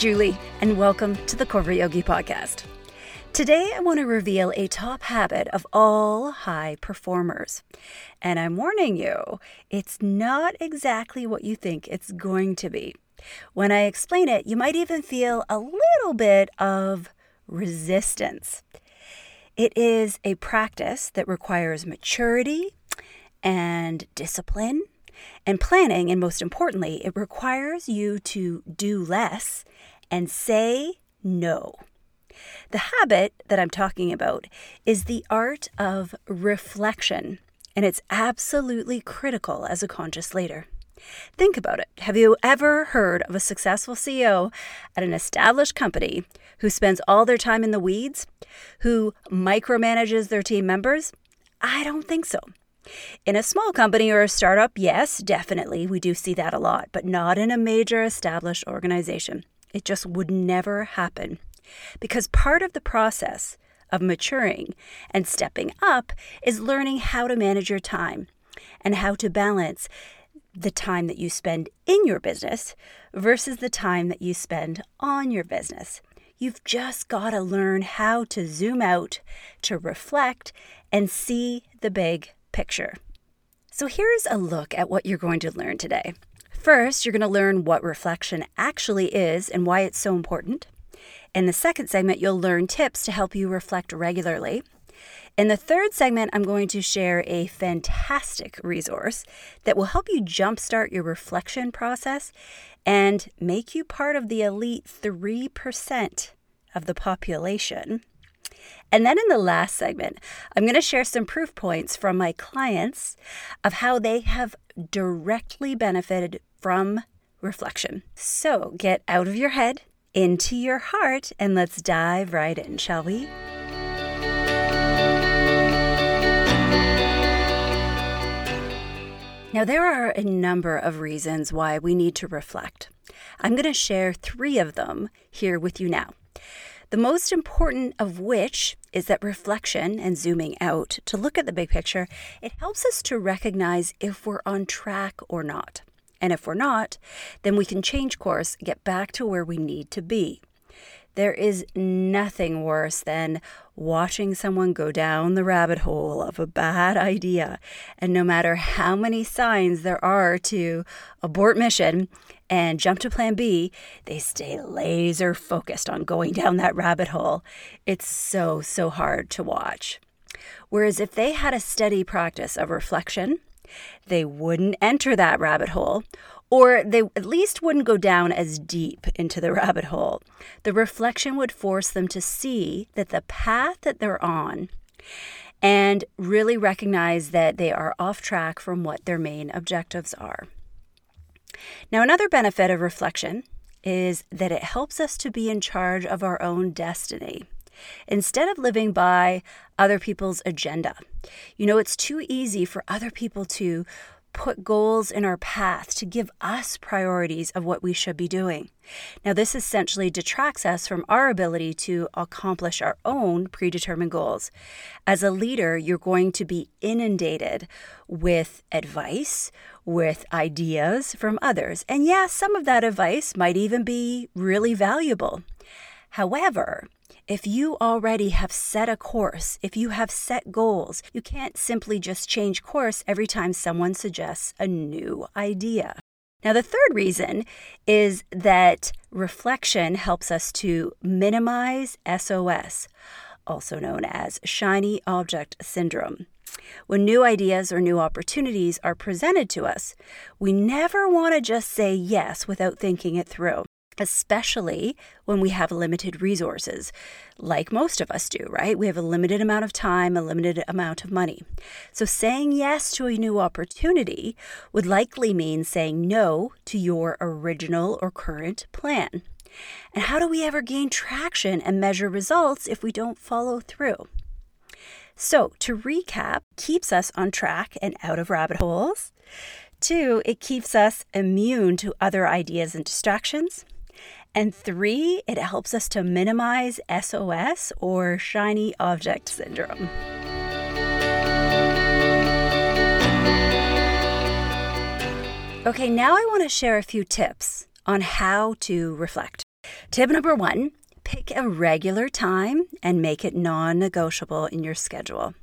Julie, and welcome to the Corporate Yogi Podcast. Today, I want to reveal a top habit of all high performers. And I'm warning you, it's not exactly what you think it's going to be. When I explain it, you might even feel a little bit of resistance. It is a practice that requires maturity and discipline and planning, and most importantly, it requires you to do less and say no. The habit that I'm talking about is the art of reflection, and it's absolutely critical as a conscious leader. Think about it. Have you ever heard of a successful CEO at an established company who spends all their time in the weeds, who micromanages their team members? I don't think so. In a small company or a startup, yes, definitely, we do see that a lot, but not in a major established organization. It just would never happen. Because part of the process of maturing and stepping up is learning how to manage your time and how to balance the time that you spend in your business versus the time that you spend on your business. You've just got to learn how to zoom out, to reflect, and see the big picture. So here's a look at what you're going to learn today. First, you're going to learn what reflection actually is and why it's so important. In the second segment, you'll learn tips to help you reflect regularly. In the third segment, I'm going to share a fantastic resource that will help you jumpstart your reflection process and make you part of the elite 3% of the population and then in the last segment, I'm going to share some proof points from my clients of how they have directly benefited from reflection. So get out of your head, into your heart, and let's dive right in, shall we? Now, there are a number of reasons why we need to reflect. I'm going to share three of them here with you now. The most important of which is that reflection and zooming out to look at the big picture, it helps us to recognize if we're on track or not. And if we're not, then we can change course, get back to where we need to be. There is nothing worse than watching someone go down the rabbit hole of a bad idea. And no matter how many signs there are to abort mission and jump to plan B, they stay laser focused on going down that rabbit hole. It's so, so hard to watch. Whereas if they had a steady practice of reflection, they wouldn't enter that rabbit hole or they at least wouldn't go down as deep into the rabbit hole. The reflection would force them to see that the path that they're on and really recognize that they are off track from what their main objectives are. Now, another benefit of reflection is that it helps us to be in charge of our own destiny instead of living by other people's agenda. You know, it's too easy for other people to put goals in our path to give us priorities of what we should be doing. Now, this essentially detracts us from our ability to accomplish our own predetermined goals. As a leader, you're going to be inundated with advice, with ideas from others. And yes, yeah, some of that advice might even be really valuable. However, if you already have set a course, if you have set goals, you can't simply just change course every time someone suggests a new idea. Now, the third reason is that reflection helps us to minimize SOS, also known as shiny object syndrome. When new ideas or new opportunities are presented to us, we never want to just say yes without thinking it through especially when we have limited resources, like most of us do, right? We have a limited amount of time, a limited amount of money. So saying yes to a new opportunity would likely mean saying no to your original or current plan. And how do we ever gain traction and measure results if we don't follow through? So, to recap, keeps us on track and out of rabbit holes. Two, it keeps us immune to other ideas and distractions. And three, it helps us to minimize SOS or shiny object syndrome. Okay, now I want to share a few tips on how to reflect. Tip number one pick a regular time and make it non negotiable in your schedule.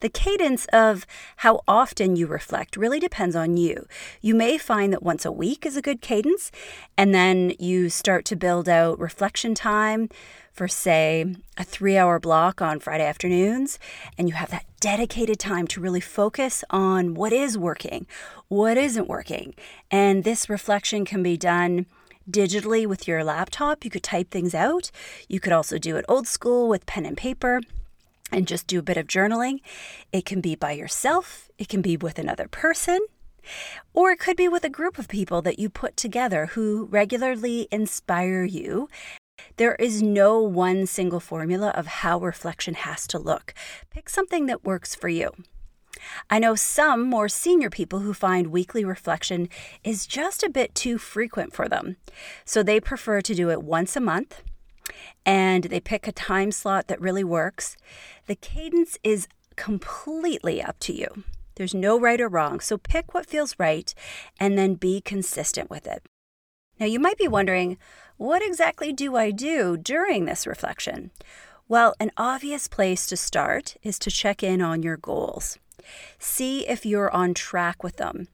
The cadence of how often you reflect really depends on you. You may find that once a week is a good cadence, and then you start to build out reflection time for, say, a three hour block on Friday afternoons, and you have that dedicated time to really focus on what is working, what isn't working. And this reflection can be done digitally with your laptop. You could type things out. You could also do it old school with pen and paper and just do a bit of journaling. It can be by yourself, it can be with another person, or it could be with a group of people that you put together who regularly inspire you. There is no one single formula of how reflection has to look. Pick something that works for you. I know some more senior people who find weekly reflection is just a bit too frequent for them. So they prefer to do it once a month and they pick a time slot that really works. The cadence is completely up to you. There's no right or wrong, so pick what feels right and then be consistent with it. Now, you might be wondering, what exactly do I do during this reflection? Well, an obvious place to start is to check in on your goals. See if you're on track with them.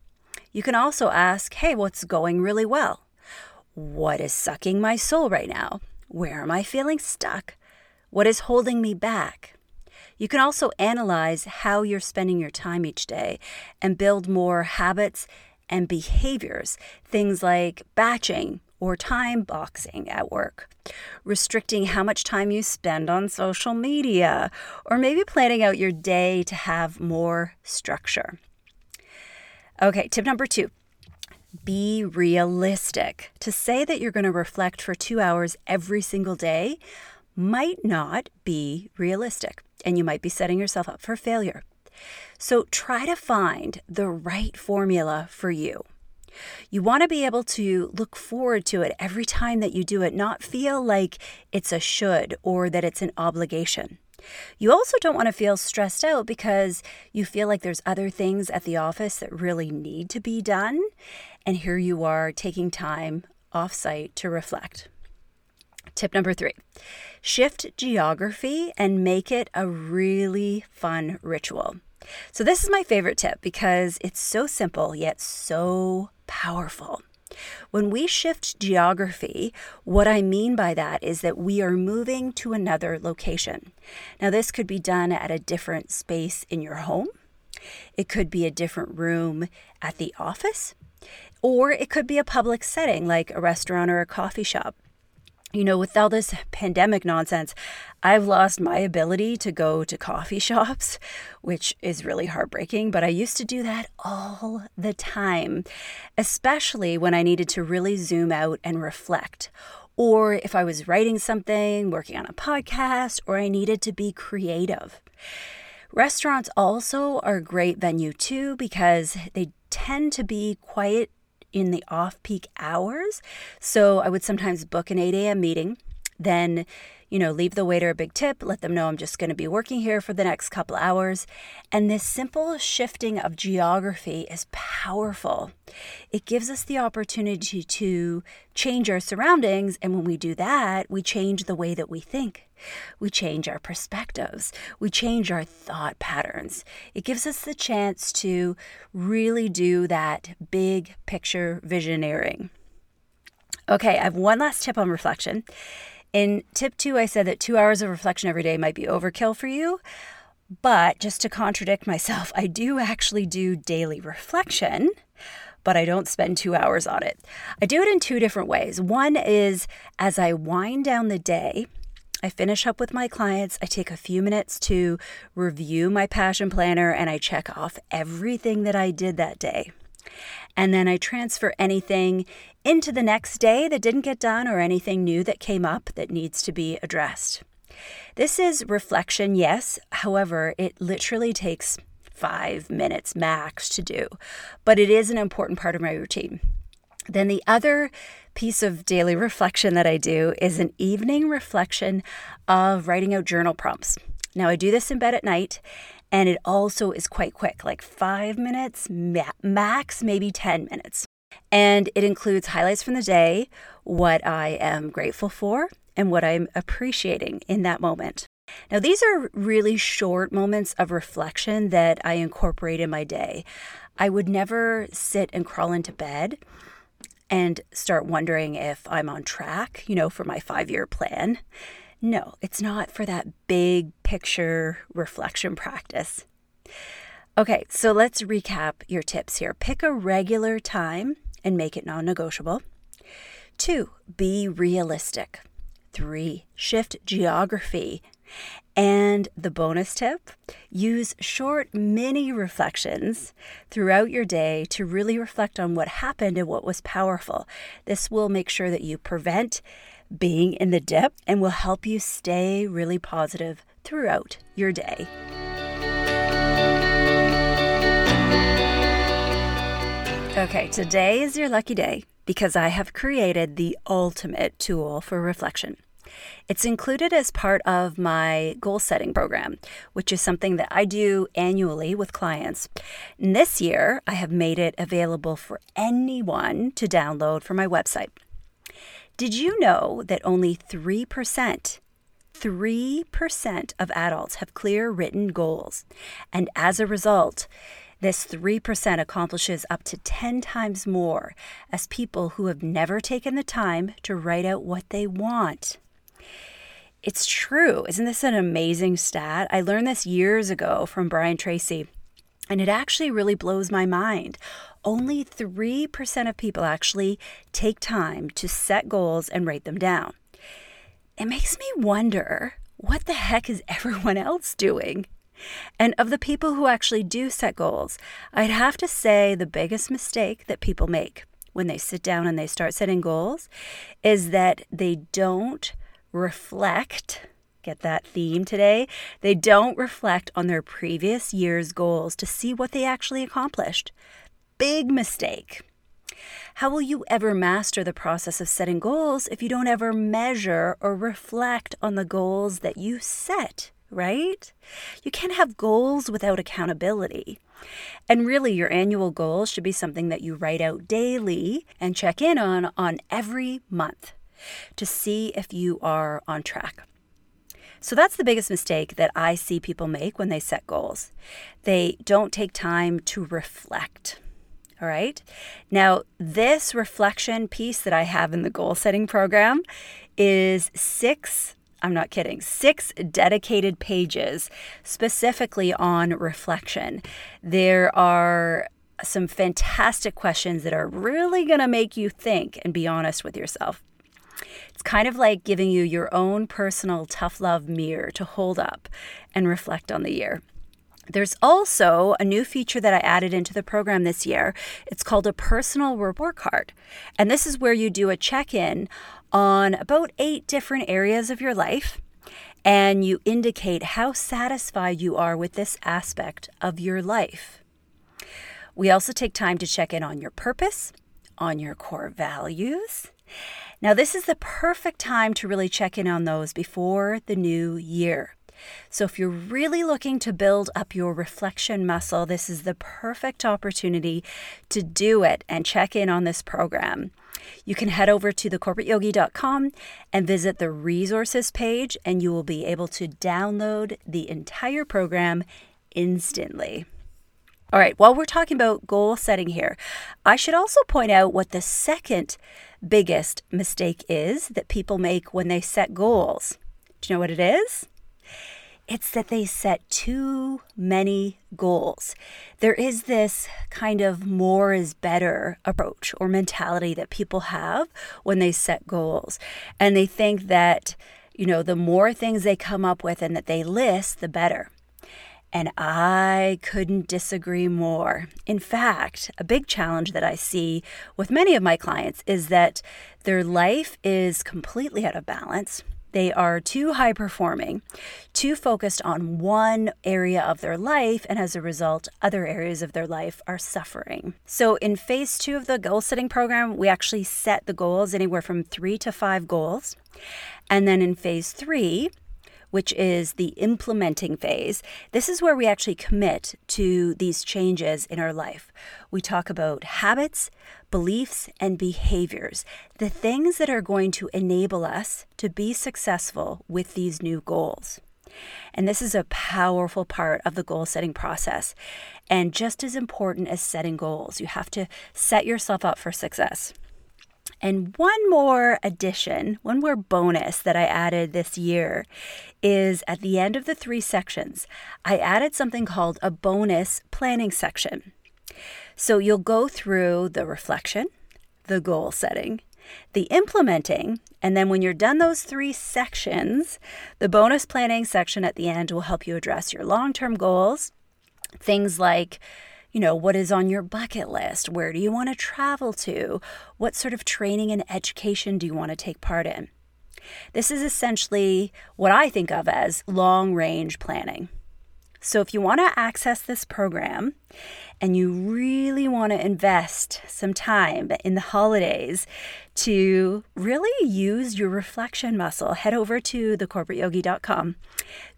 You can also ask, hey, what's going really well? What is sucking my soul right now? Where am I feeling stuck? What is holding me back? You can also analyze how you're spending your time each day and build more habits and behaviors, things like batching or time boxing at work, restricting how much time you spend on social media, or maybe planning out your day to have more structure. Okay, tip number two be realistic. To say that you're going to reflect for two hours every single day might not be realistic, and you might be setting yourself up for failure. So try to find the right formula for you. You want to be able to look forward to it every time that you do it, not feel like it's a should or that it's an obligation. You also don't want to feel stressed out because you feel like there's other things at the office that really need to be done. And here you are taking time off site to reflect. Tip number three shift geography and make it a really fun ritual. So, this is my favorite tip because it's so simple yet so powerful. When we shift geography, what I mean by that is that we are moving to another location. Now, this could be done at a different space in your home, it could be a different room at the office, or it could be a public setting like a restaurant or a coffee shop you know, with all this pandemic nonsense, I've lost my ability to go to coffee shops, which is really heartbreaking, but I used to do that all the time, especially when I needed to really zoom out and reflect. Or if I was writing something, working on a podcast, or I needed to be creative. Restaurants also are a great venue too because they tend to be quiet in the off peak hours. So I would sometimes book an 8 a.m. meeting, then you know, leave the waiter a big tip, let them know I'm just going to be working here for the next couple hours. And this simple shifting of geography is powerful. It gives us the opportunity to change our surroundings. And when we do that, we change the way that we think. We change our perspectives. We change our thought patterns. It gives us the chance to really do that big picture visioneering. Okay, I have one last tip on reflection. In tip two, I said that two hours of reflection every day might be overkill for you. But just to contradict myself, I do actually do daily reflection, but I don't spend two hours on it. I do it in two different ways. One is as I wind down the day, I finish up with my clients. I take a few minutes to review my passion planner and I check off everything that I did that day. And then I transfer anything into the next day that didn't get done or anything new that came up that needs to be addressed. This is reflection, yes. However, it literally takes five minutes max to do, but it is an important part of my routine. Then the other piece of daily reflection that I do is an evening reflection of writing out journal prompts. Now, I do this in bed at night, and it also is quite quick, like five minutes max, maybe 10 minutes. And it includes highlights from the day, what I am grateful for, and what I'm appreciating in that moment. Now, these are really short moments of reflection that I incorporate in my day. I would never sit and crawl into bed and start wondering if I'm on track, you know, for my five year plan. No, it's not for that big picture reflection practice. Okay, so let's recap your tips here. Pick a regular time and make it non negotiable. Two, be realistic. Three, shift geography. And the bonus tip use short mini reflections throughout your day to really reflect on what happened and what was powerful. This will make sure that you prevent being in the dip and will help you stay really positive throughout your day. Okay, today is your lucky day because I have created the ultimate tool for reflection. It's included as part of my goal setting program, which is something that I do annually with clients. And this year, I have made it available for anyone to download from my website. Did you know that only 3%, 3% of adults have clear written goals? And as a result, this 3% accomplishes up to 10 times more as people who have never taken the time to write out what they want. It's true. Isn't this an amazing stat? I learned this years ago from Brian Tracy, and it actually really blows my mind. Only 3% of people actually take time to set goals and write them down. It makes me wonder what the heck is everyone else doing? And of the people who actually do set goals, I'd have to say the biggest mistake that people make when they sit down and they start setting goals is that they don't reflect. Get that theme today? They don't reflect on their previous year's goals to see what they actually accomplished. Big mistake. How will you ever master the process of setting goals if you don't ever measure or reflect on the goals that you set? Right? You can't have goals without accountability. And really, your annual goals should be something that you write out daily and check in on on every month to see if you are on track. So that's the biggest mistake that I see people make when they set goals. They don't take time to reflect. All right. Now, this reflection piece that I have in the goal setting program is six I'm not kidding, six dedicated pages specifically on reflection. There are some fantastic questions that are really going to make you think and be honest with yourself. It's kind of like giving you your own personal tough love mirror to hold up and reflect on the year. There's also a new feature that I added into the program this year. It's called a personal report card. And this is where you do a check in on about eight different areas of your life and you indicate how satisfied you are with this aspect of your life. We also take time to check in on your purpose, on your core values. Now, this is the perfect time to really check in on those before the new year. So, if you're really looking to build up your reflection muscle, this is the perfect opportunity to do it and check in on this program. You can head over to thecorporateyogi.com and visit the resources page, and you will be able to download the entire program instantly. All right, while we're talking about goal setting here, I should also point out what the second biggest mistake is that people make when they set goals. Do you know what it is? It's that they set too many goals. There is this kind of more is better approach or mentality that people have when they set goals. And they think that, you know, the more things they come up with and that they list, the better. And I couldn't disagree more. In fact, a big challenge that I see with many of my clients is that their life is completely out of balance they are too high performing, too focused on one area of their life, and as a result, other areas of their life are suffering. So, in phase two of the goal setting program, we actually set the goals anywhere from three to five goals. And then in phase three, which is the implementing phase, this is where we actually commit to these changes in our life. We talk about habits, beliefs, and behaviors, the things that are going to enable us to be successful with these new goals. And this is a powerful part of the goal setting process. And just as important as setting goals, you have to set yourself up for success. And one more addition, one more bonus that I added this year is at the end of the three sections, I added something called a bonus planning section. So you'll go through the reflection, the goal setting, the implementing, and then when you're done those three sections, the bonus planning section at the end will help you address your long term goals. Things like you know, what is on your bucket list? Where do you want to travel to? What sort of training and education do you want to take part in? This is essentially what I think of as long range planning. So, if you want to access this program and you really want to invest some time in the holidays to really use your reflection muscle, head over to thecorporateyogi.com,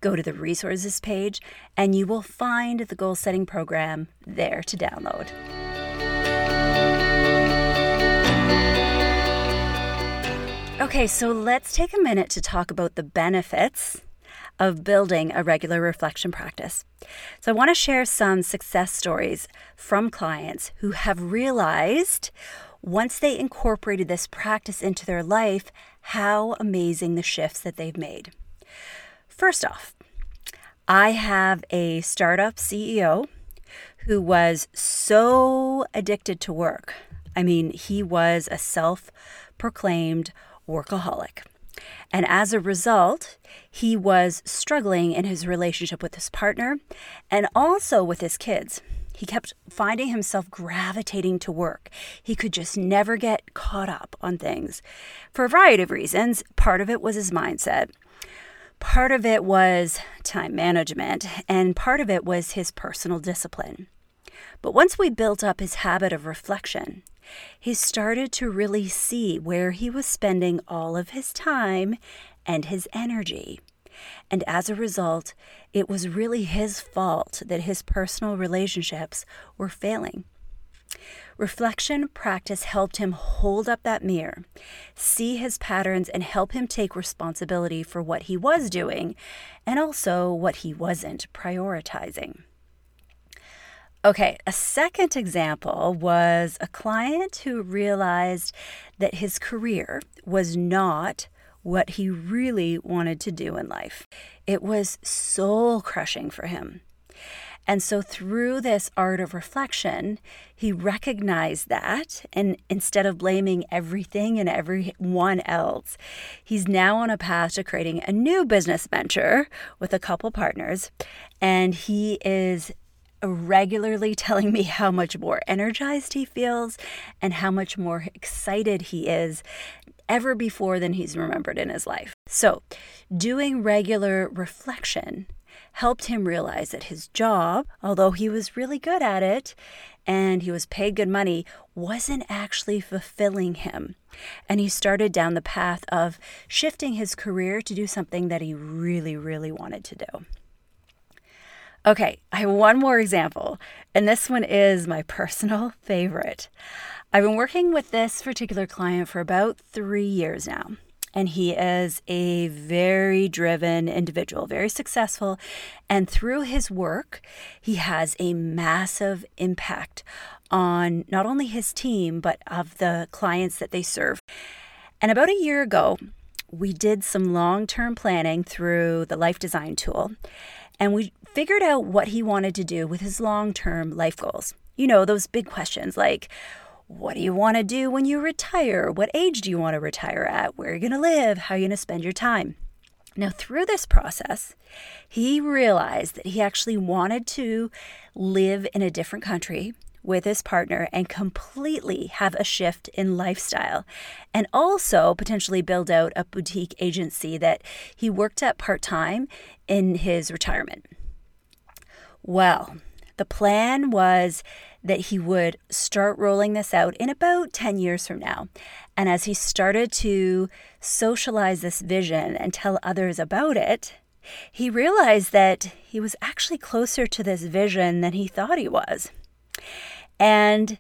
go to the resources page, and you will find the goal setting program there to download. Okay, so let's take a minute to talk about the benefits of building a regular reflection practice. So, I want to share some success stories from clients who have realized once they incorporated this practice into their life how amazing the shifts that they've made. First off, I have a startup CEO who was so addicted to work. I mean, he was a self proclaimed workaholic. And as a result, he was struggling in his relationship with his partner and also with his kids. He kept finding himself gravitating to work. He could just never get caught up on things for a variety of reasons. Part of it was his mindset, part of it was time management, and part of it was his personal discipline. But once we built up his habit of reflection, he started to really see where he was spending all of his time and his energy. And as a result, it was really his fault that his personal relationships were failing. Reflection practice helped him hold up that mirror, see his patterns, and help him take responsibility for what he was doing and also what he wasn't prioritizing. Okay, a second example was a client who realized that his career was not what he really wanted to do in life. It was soul crushing for him. And so, through this art of reflection, he recognized that. And instead of blaming everything and everyone else, he's now on a path to creating a new business venture with a couple partners. And he is regularly telling me how much more energized he feels and how much more excited he is ever before than he's remembered in his life. So, doing regular reflection helped him realize that his job, although he was really good at it and he was paid good money, wasn't actually fulfilling him. And he started down the path of shifting his career to do something that he really, really wanted to do. Okay, I have one more example, and this one is my personal favorite. I've been working with this particular client for about three years now, and he is a very driven individual, very successful. And through his work, he has a massive impact on not only his team, but of the clients that they serve. And about a year ago, we did some long term planning through the Life Design tool, and we figured out what he wanted to do with his long term life goals. You know, those big questions like, what do you want to do when you retire? What age do you want to retire at? Where are you going to live? How are you going to spend your time? Now, through this process, he realized that he actually wanted to live in a different country with his partner and completely have a shift in lifestyle, and also potentially build out a boutique agency that he worked at part time in his retirement. Well, the plan was that he would start rolling this out in about 10 years from now. And as he started to socialize this vision and tell others about it, he realized that he was actually closer to this vision than he thought he was. And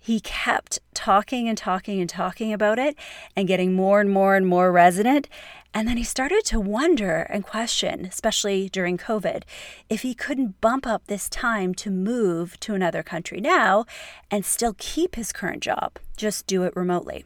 he kept talking and talking and talking about it and getting more and more and more resonant. And then he started to wonder and question, especially during COVID, if he couldn't bump up this time to move to another country now and still keep his current job, just do it remotely.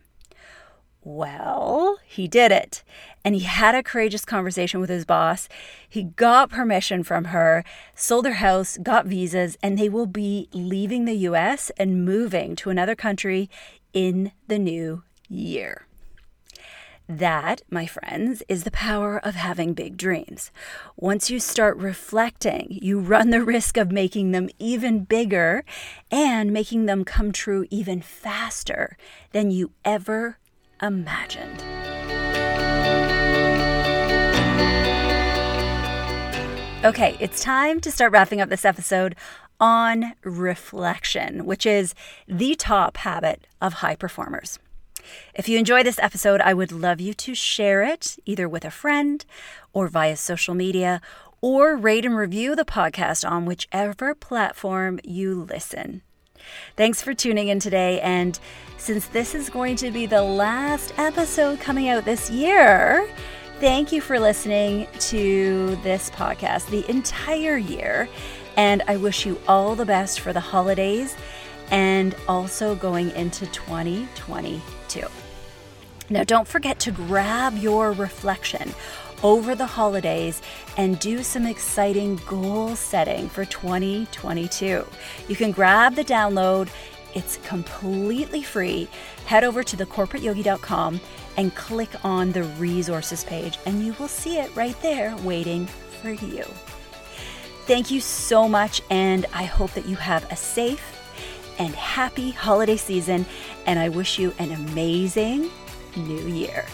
Well, he did it. And he had a courageous conversation with his boss. He got permission from her, sold their house, got visas, and they will be leaving the US and moving to another country in the new year. That, my friends, is the power of having big dreams. Once you start reflecting, you run the risk of making them even bigger and making them come true even faster than you ever imagined. Okay, it's time to start wrapping up this episode on reflection, which is the top habit of high performers. If you enjoy this episode, I would love you to share it either with a friend or via social media or rate and review the podcast on whichever platform you listen. Thanks for tuning in today. And since this is going to be the last episode coming out this year, thank you for listening to this podcast the entire year. And I wish you all the best for the holidays and also going into 2022. Now, don't forget to grab your reflection over the holidays and do some exciting goal setting for 2022. You can grab the download, it's completely free. Head over to thecorporateyogi.com and click on the resources page, and you will see it right there waiting for you. Thank you so much, and I hope that you have a safe and happy holiday season, and I wish you an amazing new year.